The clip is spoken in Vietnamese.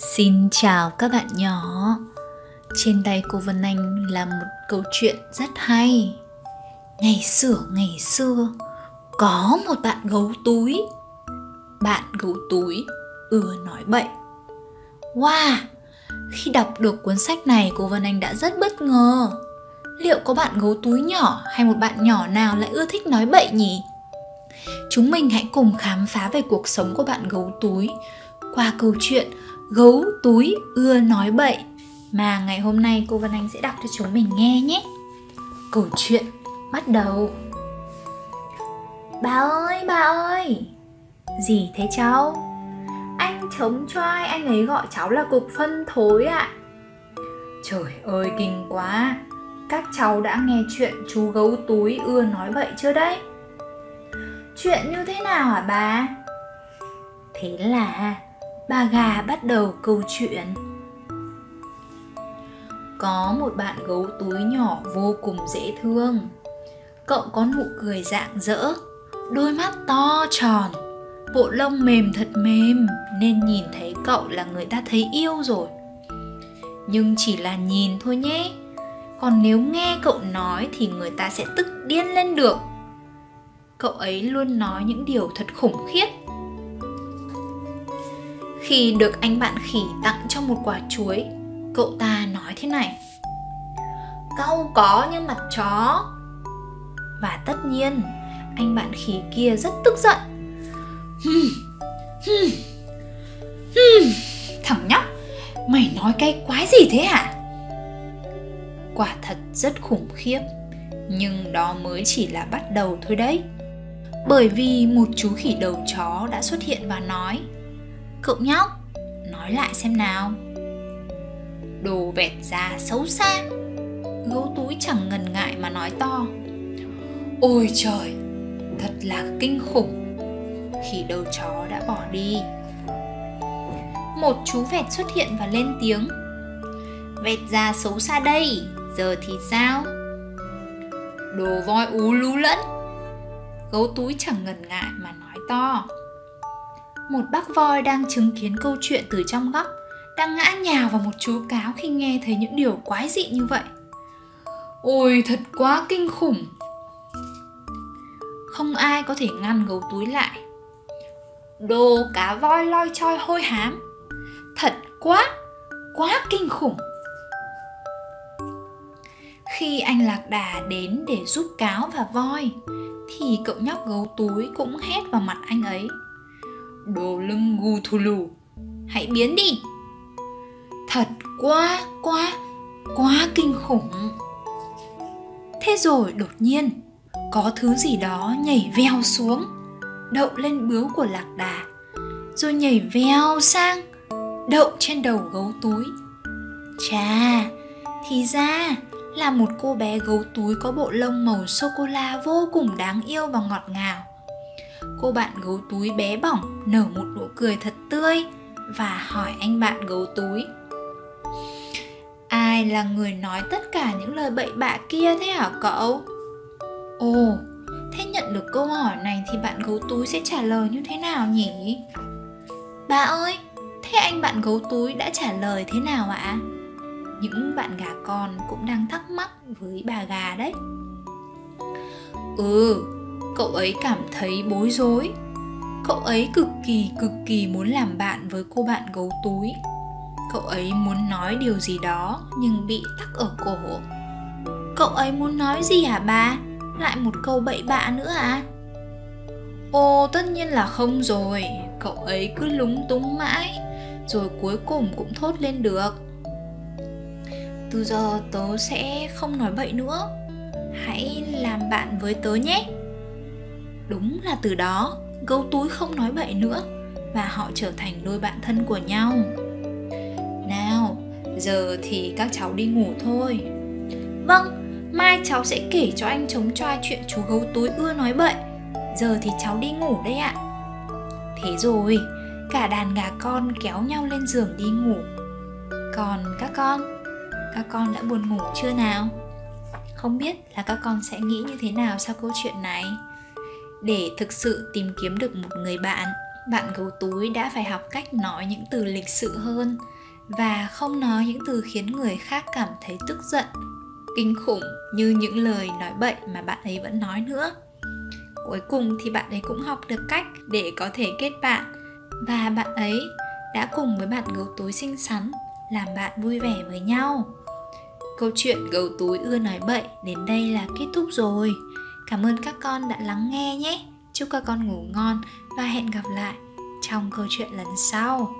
Xin chào các bạn nhỏ. Trên tay cô Vân Anh là một câu chuyện rất hay. Ngày xưa ngày xưa, Có một bạn gấu túi. Bạn gấu túi ưa nói bậy. Wow, Khi đọc được cuốn sách này, cô Vân Anh đã rất bất ngờ. Liệu có bạn gấu túi nhỏ hay một bạn nhỏ nào lại ưa thích nói bậy nhỉ? Chúng mình hãy cùng khám phá về cuộc sống của bạn gấu túi qua câu chuyện Gấu túi ưa nói bậy mà ngày hôm nay cô Vân Anh sẽ đọc cho chúng mình nghe nhé. Câu chuyện bắt đầu. Bà ơi, bà ơi. Gì thế cháu? Anh chống choai, anh ấy gọi cháu là cục phân thối ạ. À. Trời ơi, kinh quá. Các cháu đã nghe chuyện chú gấu túi ưa nói bậy chưa đấy? Chuyện như thế nào hả bà? Thế là bà gà bắt đầu câu chuyện. Có một bạn gấu túi nhỏ vô cùng dễ thương. Cậu có nụ cười rạng rỡ, đôi mắt to tròn, bộ lông mềm thật mềm nên nhìn thấy cậu là người ta thấy yêu rồi. Nhưng chỉ là nhìn thôi nhé. Còn nếu nghe cậu nói thì người ta sẽ tức điên lên được. Cậu ấy luôn nói những điều thật khủng khiếp khi được anh bạn khỉ tặng cho một quả chuối, cậu ta nói thế này. Cau có như mặt chó. Và tất nhiên, anh bạn khỉ kia rất tức giận. Thằng nhóc, mày nói cái quái gì thế hả? Quả thật rất khủng khiếp, nhưng đó mới chỉ là bắt đầu thôi đấy. Bởi vì một chú khỉ đầu chó đã xuất hiện và nói Cậu nhóc, nói lại xem nào. Đồ vẹt già xấu xa Gấu túi chẳng ngần ngại mà nói to. Ôi trời, thật là kinh khủng. Khi đầu chó đã bỏ đi Một chú vẹt xuất hiện và lên tiếng. Vẹt già xấu xa đây, giờ thì sao? Đồ voi ú lú lẫn. Gấu túi chẳng ngần ngại mà nói to một bác voi đang chứng kiến câu chuyện từ trong góc, đang ngã nhào vào một chú cáo khi nghe thấy những điều quái dị như vậy. Ôi, thật quá kinh khủng! Không ai có thể ngăn gấu túi lại. Đồ cá voi loi choi hôi hám. Thật quá quá kinh khủng! Khi anh lạc đà đến để giúp cáo và voi, thì cậu nhóc gấu túi cũng hét vào mặt anh ấy đồ lưng gu thù lù. Hãy biến đi. Thật quá quá quá kinh khủng. Thế rồi đột nhiên có thứ gì đó nhảy veo xuống đậu lên bướu của lạc đà rồi nhảy veo sang đậu trên đầu gấu túi. Chà thì ra là một cô bé gấu túi có bộ lông màu sô cô la vô cùng đáng yêu và ngọt ngào cô bạn gấu túi bé bỏng nở một nụ cười thật tươi và hỏi anh bạn gấu túi. Ai là người nói tất cả những lời bậy bạ kia thế hả cậu? Ồ, thế nhận được câu hỏi này thì bạn gấu túi sẽ trả lời như thế nào nhỉ? Bà ơi, thế anh bạn gấu túi đã trả lời thế nào ạ? Những bạn gà con cũng đang thắc mắc với bà gà đấy. Ừ cậu ấy cảm thấy bối rối. Cậu ấy cực kỳ cực kỳ muốn làm bạn với cô bạn gấu túi. Cậu ấy muốn nói điều gì đó nhưng bị tắc ở cổ. Cậu ấy muốn nói gì hả bà lại một câu bậy bạ nữa à? Ồ, tất nhiên là không rồi. Cậu ấy cứ lúng túng mãi, rồi cuối cùng cũng thốt lên được. Từ giờ tớ sẽ không nói bậy nữa. Hãy làm bạn với tớ nhé đúng là từ đó, gấu túi không nói bậy nữa và họ trở thành đôi bạn thân của nhau. Nào, giờ thì các cháu đi ngủ thôi. Vâng mai cháu sẽ kể cho anh chống choi chuyện chú gấu túi ưa nói bậy. Giờ thì cháu đi ngủ đây ạ. Thế rồi, cả đàn gà con kéo nhau lên giường đi ngủ. Còn các con các con đã buồn ngủ chưa nào? Không biết là các con sẽ nghĩ như thế nào sau câu chuyện này để thực sự tìm kiếm được một người bạn. Bạn gấu túi đã phải học cách nói những từ lịch sự hơn và không nói những từ khiến người khác cảm thấy tức giận, kinh khủng như những lời nói bậy mà bạn ấy vẫn nói nữa. Cuối cùng thì bạn ấy cũng học được cách để có thể kết bạn và bạn ấy đã cùng với bạn gấu túi xinh xắn làm bạn vui vẻ với nhau. Câu chuyện gấu túi ưa nói bậy đến đây là kết thúc rồi cảm ơn các con đã lắng nghe nhé. Chúc các con ngủ ngon và hẹn gặp lại trong câu chuyện lần sau.